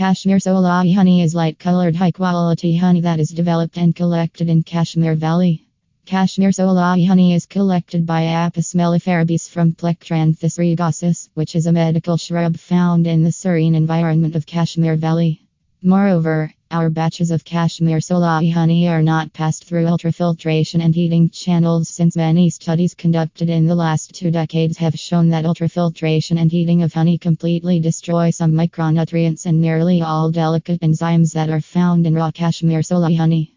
Kashmir Solai honey is light colored, high quality honey that is developed and collected in Kashmir Valley. Kashmir Solai honey is collected by Apis mellifera from Plectranthus rugosus, which is a medical shrub found in the serene environment of Kashmir Valley. Moreover, our batches of Kashmir Solai honey are not passed through ultrafiltration and heating channels since many studies conducted in the last two decades have shown that ultrafiltration and heating of honey completely destroy some micronutrients and nearly all delicate enzymes that are found in raw Kashmir Solai honey.